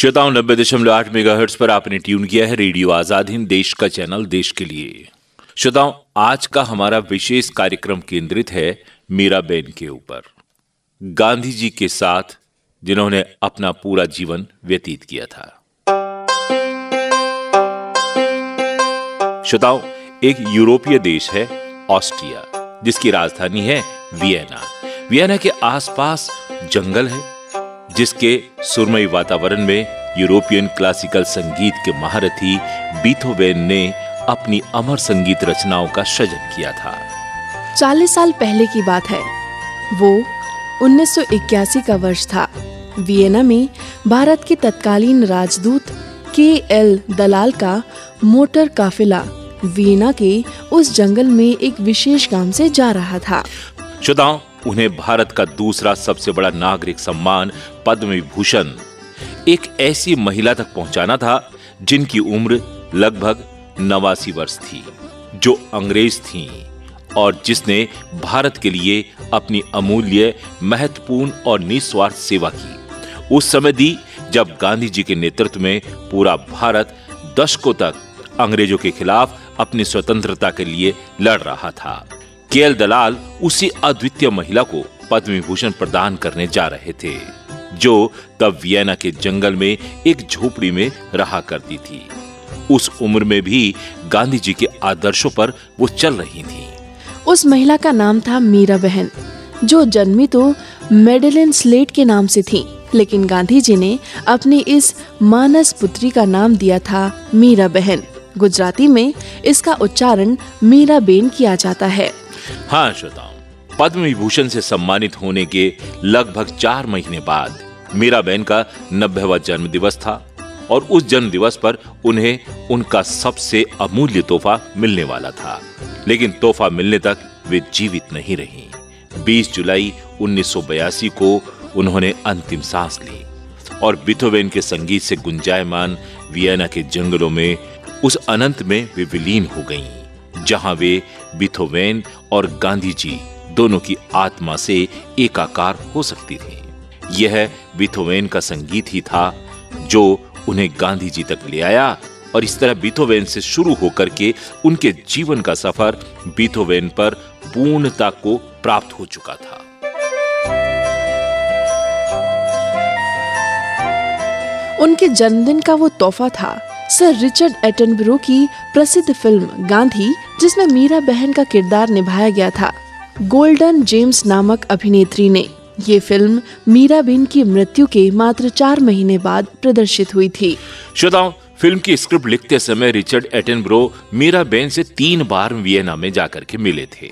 श्रोताओं, नब्बे दशमलव आठ मेगा पर आपने ट्यून किया है रेडियो आज़ाद हिंद, देश का चैनल, देश के लिए। श्रोताओं, आज का हमारा विशेष कार्यक्रम केंद्रित है मीरा बेन के ऊपर। गांधी जी के साथ, जिन्होंने अपना पूरा जीवन व्यतीत किया था। श्रोताओं, एक यूरोपीय देश है, ऑस्ट्रिया, जिसकी राजधानी है वियना। वियना के आसपास जंगल है जिसके सुरमई वातावरण में यूरोपियन क्लासिकल संगीत के महारथी बीथोवेन ने अपनी अमर संगीत रचनाओं का सृजन किया था। चालीस साल पहले की बात है। वो 1981 का वर्ष था। वियना में भारत के तत्कालीन राजदूत के एल दलाल का मोटर काफिला वियना के उस जंगल में एक विशेष काम से जा रहा था। श्रोताओं उन्हें भारत का दूसरा सबसे बड़ा नागरिक सम्मान पद्म विभूषण एक ऐसी महिला तक पहुंचाना था, जिनकी उम्र लगभग नवासी वर्ष थी, जो अंग्रेज़ थी, और जिसने भारत के लिए अपनी अमूल्य, महत्वपूर्ण और निस्वार्थ सेवा की। उस समय दी, जब गांधी जी के नेतृत्व में पूरा भारत दशकों तक अंग्रेज़ों के खिलाफ अपनी स्वतंत्रता के लिए लड़ रहा था। केएल दलाल उसी अद्वितीय महिला को पद्म विभूषण प्रदान करने जा रहे थे। जो तब वियना के जंगल में एक झोपड़ी में रहा करती थी। उस उम्र में भी गांधी जी के आदर्शों पर वो चल रही थी। उस महिला का नाम था मीरा बहन जो जन्मी तो मेडलिन स्लेट के नाम से थी लेकिन गांधी जी ने अपनी इस मानस पुत्री का नाम दिया था मीरा बहन। गुजराती में इसका उच्चारण मीरा बेन किया जाता है। हाँ श्रोताओं पद्म विभूषण से सम्मानित होने के लगभग चार महीने बाद मीरा बहन का नब्बेवा जन्म दिवस था और उस जन्म दिवस पर उन्हें उनका सबसे अमूल्य तोहफा मिलने वाला था। लेकिन तोहफा मिलने तक वे जीवित नहीं रही। 20 जुलाई 1982 को उन्होंने अंतिम सांस ली और बिथोवेन के संगीत से गुंजायमान वियना के जंगलों में उस अनंत में वे विलीन हो गईं, जहाँ वे बिथोवेन और गांधी जी दोनों की आत्मा से एकाकार हो सकती थी। यह बिथोवेन का संगीत ही था, जो उन्हें गांधी जी तक ले आया और इस तरह बीथोवेन से शुरू होकर के उनके जीवन का सफ़र बीथोवेन पर पूर्णता को प्राप्त हो चुका था। उनके जन्मदिन का वो तोहफा था, सर रिचर्ड एटनब्रो की प्रसिद्ध फ़िल्म गांधी, जिसमें मीरा बहन का किरदार निभाया गया था। गोल्डन जेम्स नामक अभिनेत्री ने ये फ़िल्म मीरा बेन की मृत्यु के मात्र चार महीने बाद प्रदर्शित हुई थी। श्रोताओं फ़िल्म की स्क्रिप्ट लिखते समय रिचर्ड एटनब्रो मीरा बेन से तीन बार वियना में जाकर के मिले थे।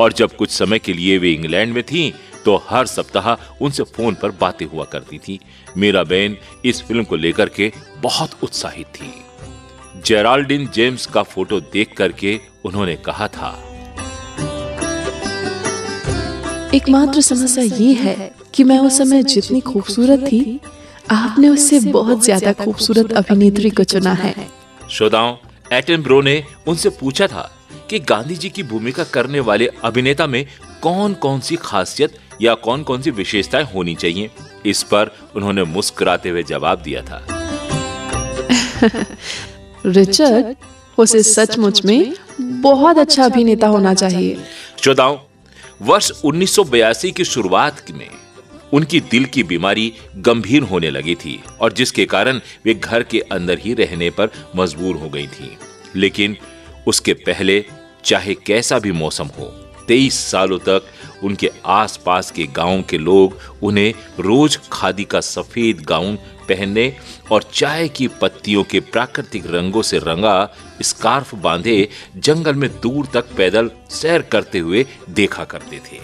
और जब कुछ समय के लिए वे इंग्लैंड में थीं, तो हर सप्ताह उनसे फ़ोन पर बातें हुआ करती थी। मीरा बेन इस फ़िल्म को लेकर के बहुत उत्साहित थी। जेराल्डिन जेम्स का फ़ोटो देख करके उन्होंने कहा था एकमात्र समस्या ये है कि मैं उस समय जितनी खूबसूरत थी आपने उससे बहुत ज़्यादा खूबसूरत अभिनेत्री को चुना है। श्रोताओं एटनब्रो ने उनसे पूछा था कि गांधी जी की भूमिका करने वाले अभिनेता में कौन कौन सी खासियत या कौन कौन सी विशेषताएँ होनी चाहिए? इस पर उन्होंने मुस्कुराते हुए जवाब दिया था। रिचर्ड उसे सचमुच में बहुत अच्छा अभिनेता होना चाहिए। श्रोताओं वर्ष 1982 की शुरुआत में उनकी दिल की बीमारी गंभीर होने लगी थी और जिसके कारण वे घर के अंदर ही रहने पर मजबूर हो गई थी। लेकिन उसके पहले चाहे कैसा भी मौसम हो, तेईस सालों तक उनके आसपास के गाँव के लोग उन्हें रोज खादी का सफ़ेद गाउन पहनने और चाय की पत्तियों के प्राकृतिक रंगों से रंगा, स्कार्फ बांधे, जंगल में दूर तक पैदल सैर करते हुए देखा करते थे।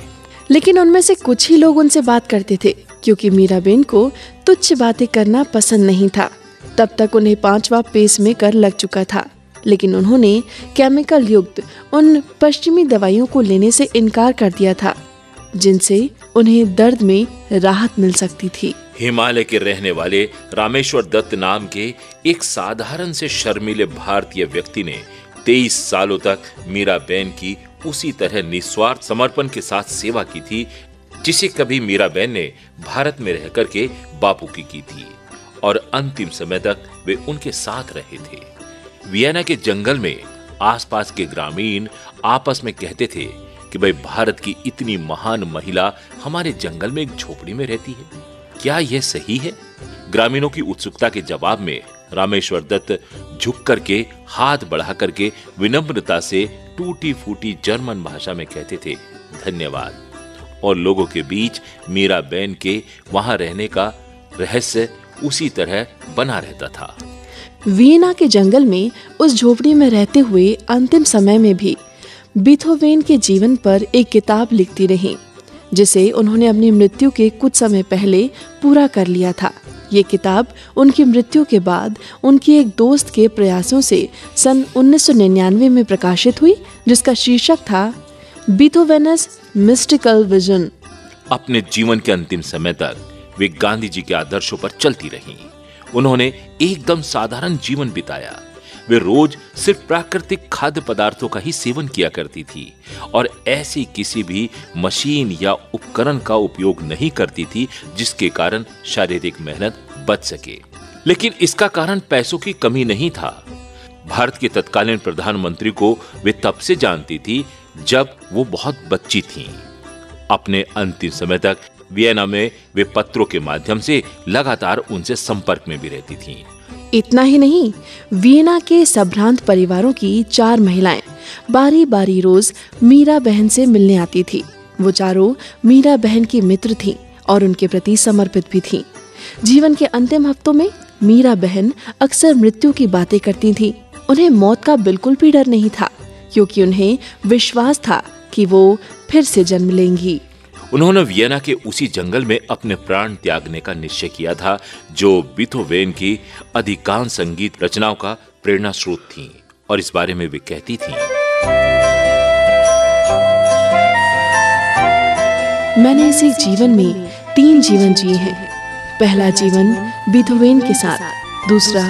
लेकिन उनमें से कुछ ही लोग उनसे बात करते थे, क्योंकि मीराबेन को तुच्छ बातें करना पसंद नहीं था। तब तक उन्हें पांचवा पेस में कर लग चुका था। लेकिन उन्होंने केमिकल युक्त उन पश्चिमी दवाइयों को लेने से इनकार कर दिया था। जिनसे उन्हें दर्द में राहत मिल सकती थी। हिमालय के रहने वाले रामेश्वर दत्त नाम के एक साधारण से शर्मीले भारतीय व्यक्ति ने तेईस सालों तक मीरा बेन की उसी तरह निस्वार्थ समर्पण के साथ सेवा की थी, जिसे कभी मीरा बेन ने भारत में रह करके बापू की की थी और अंतिम समय तक वे उनके साथ रहे थे। वियना के जंगल में आसपास के ग्रामीण आपस में कहते थे कि भाई भारत की इतनी महान महिला हमारे जंगल में एक झोपड़ी में रहती है। क्या यह सही है? ग्रामीणों की उत्सुकता के जवाब में रामेश्वर दत्त झुक करके, हाथ बढ़ा करके, विनम्रता से टूटी फूटी जर्मन भाषा में कहते थे, धन्यवाद। और लोगों के बीच मीरा बैन के वहाँ रहने का रहस्य उसी तरह बना रहता था। वीना के जंगल में उस झोपड़ी में रहते हुए अंतिम समय में भी बिथोवेन के जीवन पर एक किताब लिखती रही, जिसे उन्होंने अपनी मृत्यु के कुछ समय पहले पूरा कर लिया था। ये किताब उनकी मृत्यु के बाद उनकी एक दोस्त के प्रयासों से सन 1999 में प्रकाशित हुई, जिसका शीर्षक था, बीथोवेनस मिस्टिकल विजन. अपने जीवन के अंतिम समय तक वे गांधी जी के आदर्शों पर चलती रहीं। उन्होंने एकदम साधारण जीवन बिताया। वे रोज सिर्फ़ प्राकृतिक खाद्य पदार्थों का ही सेवन किया करती थी और ऐसी किसी भी मशीन या उपकरण का उपयोग नहीं करती थी, जिसके कारण शारीरिक मेहनत बच सके लेकिन इसका कारण पैसों की कमी नहीं था भारत के तत्कालीन प्रधानमंत्री को वे तब से जानती थी, जब वो बहुत बच्ची थीं। अपने अंतिम समय तक वियना में वे पत्रों के माध्यम से लगातार उनसे संपर्क में भी रहती थीं। इतना ही नहीं, वियना के संभ्रांत परिवारों की चार महिलाएँ बारी बारी रोज मीरा बहन से मिलने आती थी वो चारों मीरा बहन की मित्र थीं और उनके प्रति समर्पित भी थीं। जीवन के अंतिम हफ्तों में मीरा बहन अक्सर मृत्यु की बातें करती थीं। उन्हें मौत का बिल्कुल भी डर नहीं था, क्योंकि उन्हें विश्वास था कि वो फिर से जन्म लेंगी उन्होंने वियना के उसी जंगल में अपने प्राण त्यागने का निश्चय किया था जो बिथोवेन की अधिकांश संगीत रचनाओं का प्रेरणा स्रोत थी और इस बारे में वे कहती थी। मैंने इस जीवन में तीन जीवन जिए हैं। पहला जीवन बिथोवेन के साथ दूसरा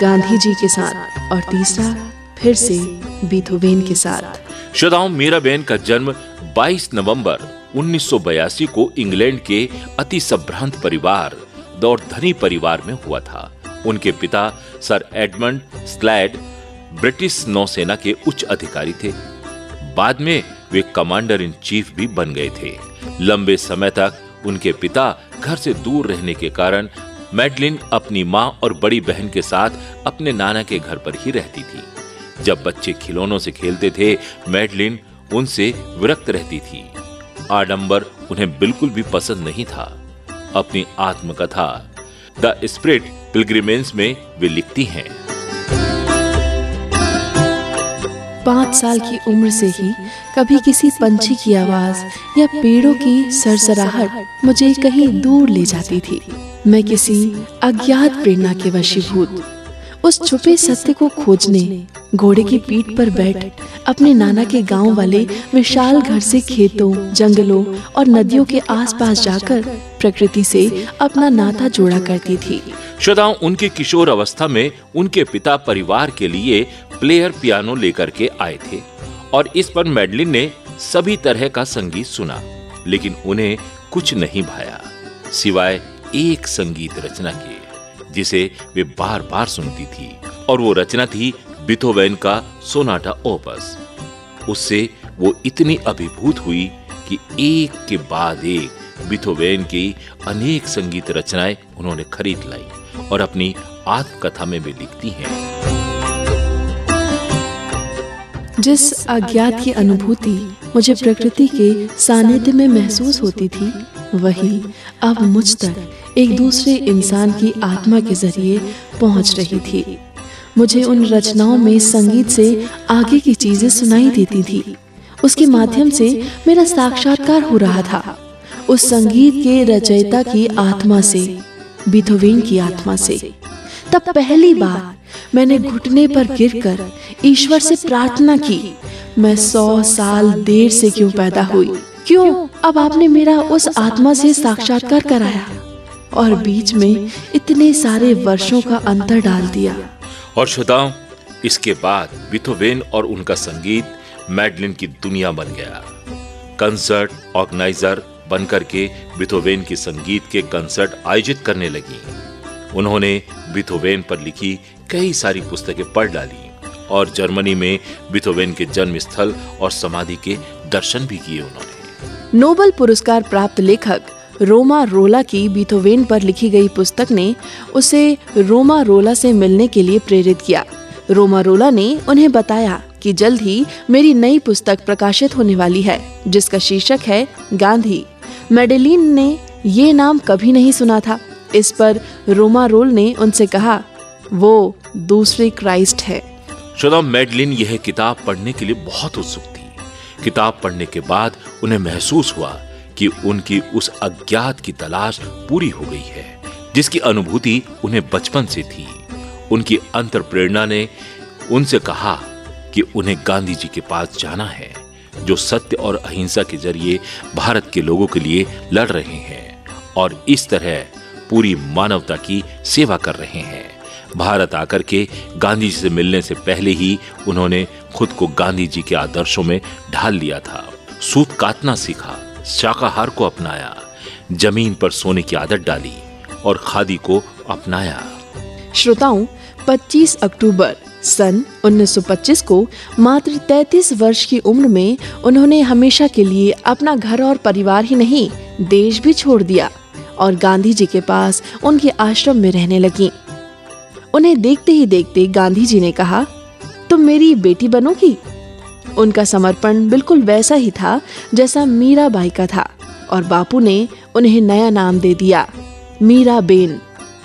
गांधी जी के साथ और तीसरा फिर से बिथोवेन के साथ। श्रोताओं मीरा बेन का जन्म 22 नवंबर 1982 को इंग्लैंड के अति संभ्रांत परिवार और धनी परिवार में हुआ था। उनके पिता सर एडमंड स्लैड ब्रिटिश नौसेना के उच्च अधिकारी थे। बाद में वे कमांडर इन चीफ भी बन गए थे। लंबे समय तक उनके पिता घर से दूर रहने के कारण मैडलिन अपनी माँ और बड़ी बहन के साथ अपने नाना के घर पर ही रहती थी। जब बच्चे खिलौनों से खेलते थे, मैडलिन उनसे विरक्त रहती थी। आडंबर उन्हें बिल्कुल भी पसंद नहीं था। अपनी आत्मकथा, द स्प्रिट पिलग्रिमेंस में वे लिखती हैं। पाँच साल की उम्र से ही कभी किसी पंछी की आवाज़ या पेड़ों की सरसराहट मुझे कहीं दूर ले जाती थी। मैं किसी अज्ञात प्रेरणा के वशीभूत उस छुपे सत्य को खोजने, घोड़े की पीठ पर बैठ, अपने नाना के गाँव वाले विशाल घर से खेतों, जंगलों और नदियों के आसपास जाकर प्रकृति से अपना नाता जोड़ा करती थी। श्रोताओं, उनके किशोर अवस्था में उनके पिता परिवार के लिए प्लेयर पियानो लेकर के आए थे और इस पर मेडलिन ने सभी तरह का संगीत सुना, लेकिन उन्हें कुछ नहीं भाया, सिवाय एक संगीत रचना के। जिसे वे बार बार सुनती थी, और वो रचना थी बिथोवेन का सोनाटा ओपस। उससे वो इतनी अभिभूत हुई कि एक के बाद एक बिथोवेन की अनेक संगीत रचनाएँ उन्होंने खरीद लाई और अपनी आत्मकथा में भी लिखती हैं। जिस अज्ञात की अनुभूति मुझे प्रकृति के सानिध्य में महसूस होती थी वही अब मुझ तक एक दूसरे इंसान की आत्मा के ज़रिए पहुँच रही थी। मुझे उन रचनाओं में संगीत से आगे की चीज़ें सुनाई देती थी। उसके माध्यम से मेरा साक्षात्कार हो रहा था। उस संगीत के रचयिता की आत्मा से बिथोवेन की आत्मा से। तब पहली बार मैंने घुटने पर गिरकर ईश्वर से प्रार्थना की। मैं सौ साल देर से क्यों पैदा हुई? क्यों? अब आपने मेरा उस आत्मा से साक्षात्कार कराया और बीच में इतने सारे वर्षों का अंतर डाल दिया। और श्रोताओं, इसके बाद बिथोवेन और उनका संगीत मैडलिन की दुनिया बन गया। कंसर्ट ऑर्गेनाइजर बनकर के बिथोवेन के संगीत के कंसर्ट आयोजित करने लगी। उन्होंने बिथोवेन पर लिखी कई सारी पुस्तकें पढ़ डाली और जर्मनी में बिथोवेन के जन्म स्थल और समाधि के दर्शन भी किए उन्होंने। नोबल पुरस्कार प्राप्त लेखक रोमा रोला की बीथोवेन पर लिखी गई पुस्तक ने उसे रोमा रोला से मिलने के लिए प्रेरित किया। रोमा रोला ने उन्हें बताया कि जल्द ही मेरी नई पुस्तक प्रकाशित होने वाली है, जिसका शीर्षक है गांधी। मेडेलिन ने ये नाम कभी नहीं सुना था। इस पर रोमा रोल ने उनसे कहा, वो दूसरी क्राइस्ट है। श्रोता मेडलिन, यह किताब पढ़ने के लिए बहुत उत्सुक थी। किताब पढ़ने के बाद उन्हें महसूस हुआ कि उनकी उस अज्ञात की तलाश पूरी हो गई है, जिसकी अनुभूति उन्हें बचपन से थी। उनकी अंतर प्रेरणा ने उनसे कहा कि उन्हें गांधी जी के पास जाना है, जो सत्य और अहिंसा के ज़रिए भारत के लोगों के लिए लड़ रहे हैं और इस तरह पूरी मानवता की सेवा कर रहे हैं। भारत आकर के गांधी जी से मिलने से पहले ही उन्होंने खुद को गांधी जी के आदर्शों में ढाल लिया था। सूत काटना सीखा, शाकाहार को अपनाया, ज़मीन पर सोने की आदत डाली और खादी को अपनाया। श्रोताओं 25 अक्टूबर सन 1925 को मात्र 33 वर्ष की उम्र में उन्होंने हमेशा के लिए अपना घर और परिवार ही नहीं, देश भी छोड़ दिया और गांधी जी के पास उनके आश्रम में रहने लगी। उन्हें देखते ही देखते गांधी जी ने कहा तुम मेरी बेटी बनोगी? उनका समर्पण बिल्कुल वैसा ही था, जैसा मीरा बाई का था, और बापू ने उन्हें नया नाम दे दिया, मीरा बेन,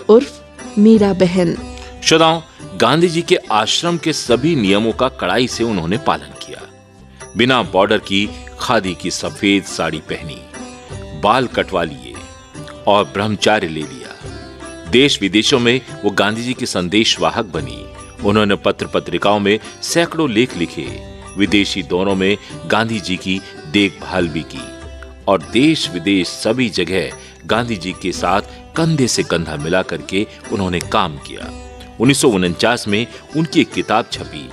उर्फ़ मीरा बहन। श्रोताओं, गांधी जी के आश्रम के सभी नियमों का कड़ाई से उन्होंने पालन किया। बिना बॉर्डर की खादी की सफ़ेद साड़ी पहनी, बाल कटवा लिए और ब्रह्मचार्य ले लिया। देश विदेशों में वो गांधी जी की संदेश वाहक बनी। उन्होंने पत्र पत्रिकाओं में सैकड़ों लेख लिखे। विदेशी दौरों में गांधी जी की देखभाल भी की। और देश विदेश सभी जगह गांधी जी के साथ कंधे से कंधा मिला करके उन्होंने काम किया। उन्नीस सौ उनचास में उनकी एक किताब छपी।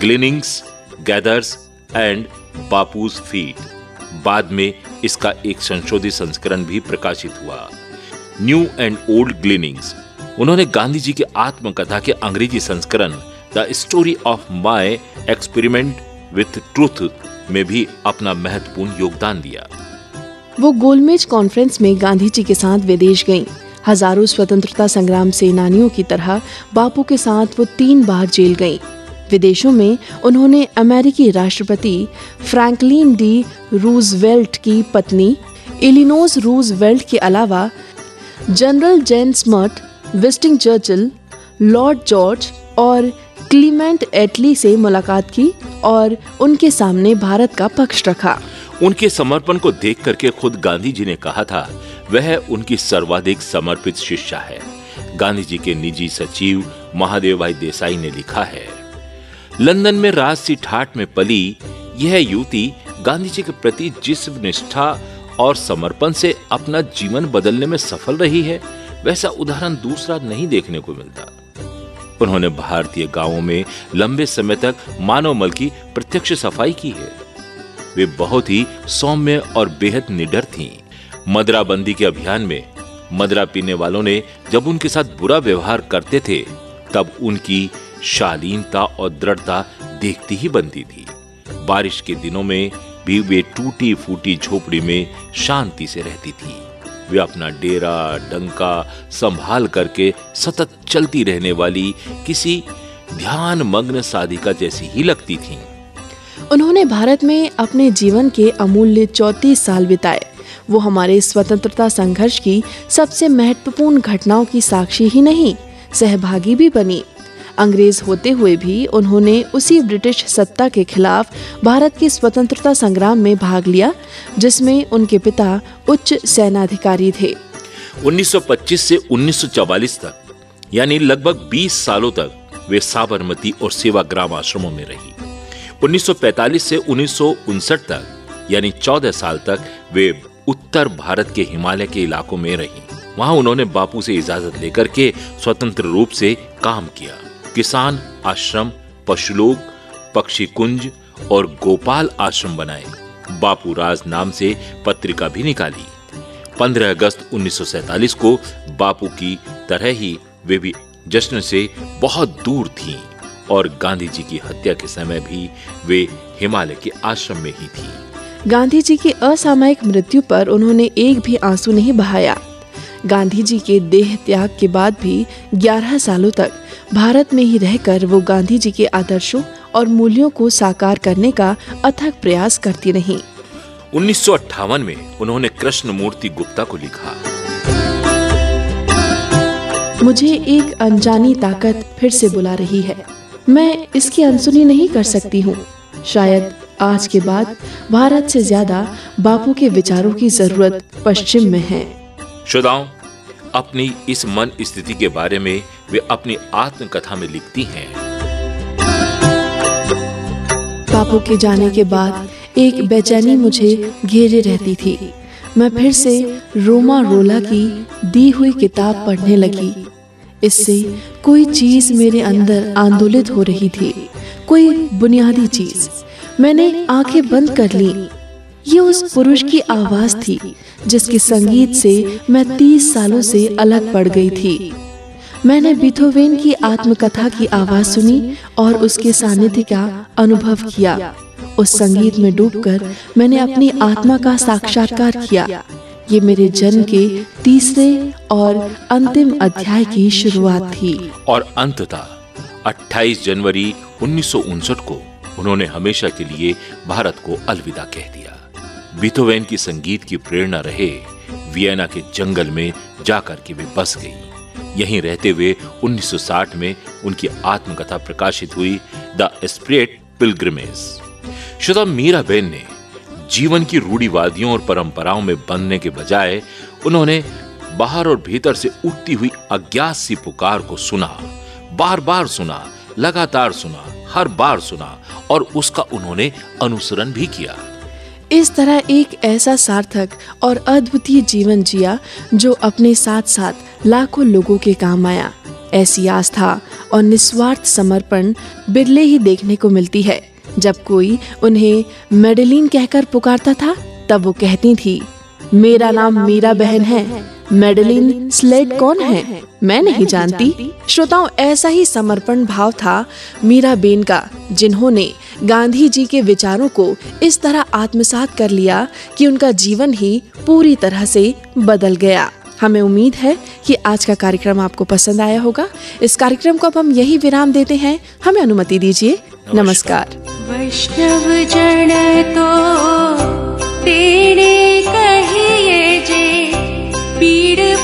Gleanings gathered at Bapu's feet बाद में इसका एक संशोधित संस्करण भी प्रकाशित हुआ। न्यू एंड ओल्ड ग्लिनिंग्स उन्होंने गांधी जी की आत्मकथा के अंग्रेज़ी संस्करण the story of my experiment with truth में भी अपना महत्वपूर्ण योगदान दिया वो गोलमेज कॉन्फ्रेंस में गांधी जी के साथ विदेश गईं। हज़ारों स्वतंत्रता संग्राम सेनानियों की तरह बापू के साथ वो तीन बार जेल गईं। विदेशों में उन्होंने अमेरिकी राष्ट्रपति फ्रैंकलिन डी रूजवेल्ट की पत्नी इलिनोस रूजवेल्ट के अलावा General Jan Smuts Winston Churchill Lord George और क्लीमेंट एटली से मुलाकात की और उनके सामने भारत का पक्ष रखा। उनके समर्पण को देख करके खुद गांधी जी ने कहा था, वह उनकी सर्वाधिक समर्पित शिष्या है। गांधी जी के निजी सचिव महादेव भाई देसाई ने लिखा है, लंदन में राजसी ठाट में पली, यह युवती गांधी जी के प्रति जिस निष्ठा और समर्पण से अपना जीवन बदलने में सफल रही है वैसा उदाहरण दूसरा नहीं देखने को मिलता। उन्होंने भारतीय गाँवों में लंबे समय तक मानव मल की प्रत्यक्ष सफ़ाई की है। वे बहुत ही सौम्य और बेहद निडर थीं। मदराबंदी के अभियान में मदरा पीने वालों ने जब उनके साथ बुरा व्यवहार करते थे, तब उनकी शालीनता और दृढ़ता देखती ही बनती थी। बारिश के दिनों में भी वे टूटी फूटी झोपड़ी में शांति से रहती थी। वे अपना डेरा, डंका संभाल करके सतत चलती रहने वाली किसी ध्यान मग्न साधिका जैसी ही लगती थीं। उन्होंने भारत में अपने जीवन के अमूल्य चौतीस साल बिताए वो हमारे स्वतंत्रता संघर्ष की सबसे महत्वपूर्ण घटनाओं की साक्षी ही नहीं, सहभागी भी बनी अंग्रेज़ होते हुए भी उन्होंने उसी ब्रिटिश सत्ता के खिलाफ भारत के स्वतंत्रता संग्राम में भाग लिया, जिसमें उनके पिता उच्च सेनाधिकारी थे। 1925 से 1944 तक, यानी लगभग 20 सालों तक, वे साबरमती और सेवाग्राम आश्रमों में रही। 1945 से उन्नीस सौ उनसठ तक, यानी 14 साल तक, वे उत्तर भारत के हिमालय के इलाकों में रही। वहाँ उन्होंने बापू से इजाज़त लेकर के स्वतंत्र रूप से काम किया। किसान आश्रम पशुलोक पक्षी कुंज और गोपाल आश्रम बनाए। बापू राज नाम से पत्रिका भी निकाली। 15 अगस्त 1947 को बापू की तरह ही वे भी जश्न से बहुत दूर थीं और गांधी जी की हत्या के समय भी वे हिमालय के आश्रम में ही थी। गांधी जी की असामयिक मृत्यु पर उन्होंने एक भी आँसू नहीं बहाया। गांधी जी के देह त्याग के बाद भी 11 सालों तक भारत में ही रहकर वो गांधी जी के आदर्शों और मूल्यों को साकार करने का अथक प्रयास करती रहीं। उन्नीस में उन्होंने कृष्ण मूर्ति गुप्ता को लिखा। मुझे एक अनजानी ताकत फिर से बुला रही है। मैं इसकी अनसुनी नहीं कर सकती हूँ। शायद आज के बाद भारत से ज़्यादा बापू के विचारों की ज़रूरत पश्चिम में है। श्रोताओं, अपनी इस मन स्थिति के बारे में वे अपनी आत्मकथा में लिखती हैं। बापू के जाने के बाद एक बेचैनी मुझे घेरे रहती थी। मैं फिर से रोमा रोला की दी हुई किताब पढ़ने लगी। इससे कोई चीज़ मेरे अंदर आंदोलित हो रही थी, कोई बुनियादी चीज़। मैंने आँखें बंद कर ली ये उस पुरुष की आवाज़ थी, जिसके संगीत से मैं तीस सालों से अलग पड़ गई थी। मैंने बिथोवेन की आत्मकथा की आवाज़ सुनी और उसके सानिध्य का अनुभव किया। उस संगीत में डूबकर मैंने अपनी आत्मा का साक्षात्कार किया। ये मेरे जन्म के तीसरे और अंतिम अध्याय की शुरुआत थी। और अंततः 28 जनवरी उन्नीस सौ उनसठ को उन्होंने हमेशा के लिए भारत को अलविदा कह दिया। बिथोवेन की संगीत की प्रेरणा रहे वियना के जंगल में जाकर के वे बस गई। यहीं रहते हुए 1960 में उनकी आत्मकथा प्रकाशित हुई, द स्प्रिट पिलग्रिमेज। शुदा मीरा बेन ने जीवन की रूढ़िवादियों और परंपराओं में बंधने के बजाय उन्होंने बाहर और भीतर से उठती हुई अज्ञात सी पुकार को सुना बार बार सुना, लगातार सुना, हर बार सुना और उसका उन्होंने अनुसरण भी किया। इस तरह एक ऐसा सार्थक और अद्वितीय जीवन जिया जो अपने साथ साथ लाखों लोगों के काम आया। ऐसी आस्था और निस्वार्थ समर्पण बिरले ही देखने को मिलती है। जब कोई उन्हें मेडलिन कहकर पुकारता था, तब वो कहती थी मेरा नाम मीरा बहन है। मेडलिन स्लेट कौन है? मैं नहीं जानती। श्रोताओं, ऐसा ही समर्पण भाव था मीरा बेन का, जिन्होंने गांधी जी के विचारों को इस तरह आत्मसात कर लिया कि उनका जीवन ही पूरी तरह से बदल गया। हमें उम्मीद है कि आज का कार्यक्रम आपको पसंद आया होगा। इस कार्यक्रम को अब हम यही विराम देते हैं। हमें अनुमति दीजिए। नमस्कार। वैष्णव जन तो तेरे कहिए पीड़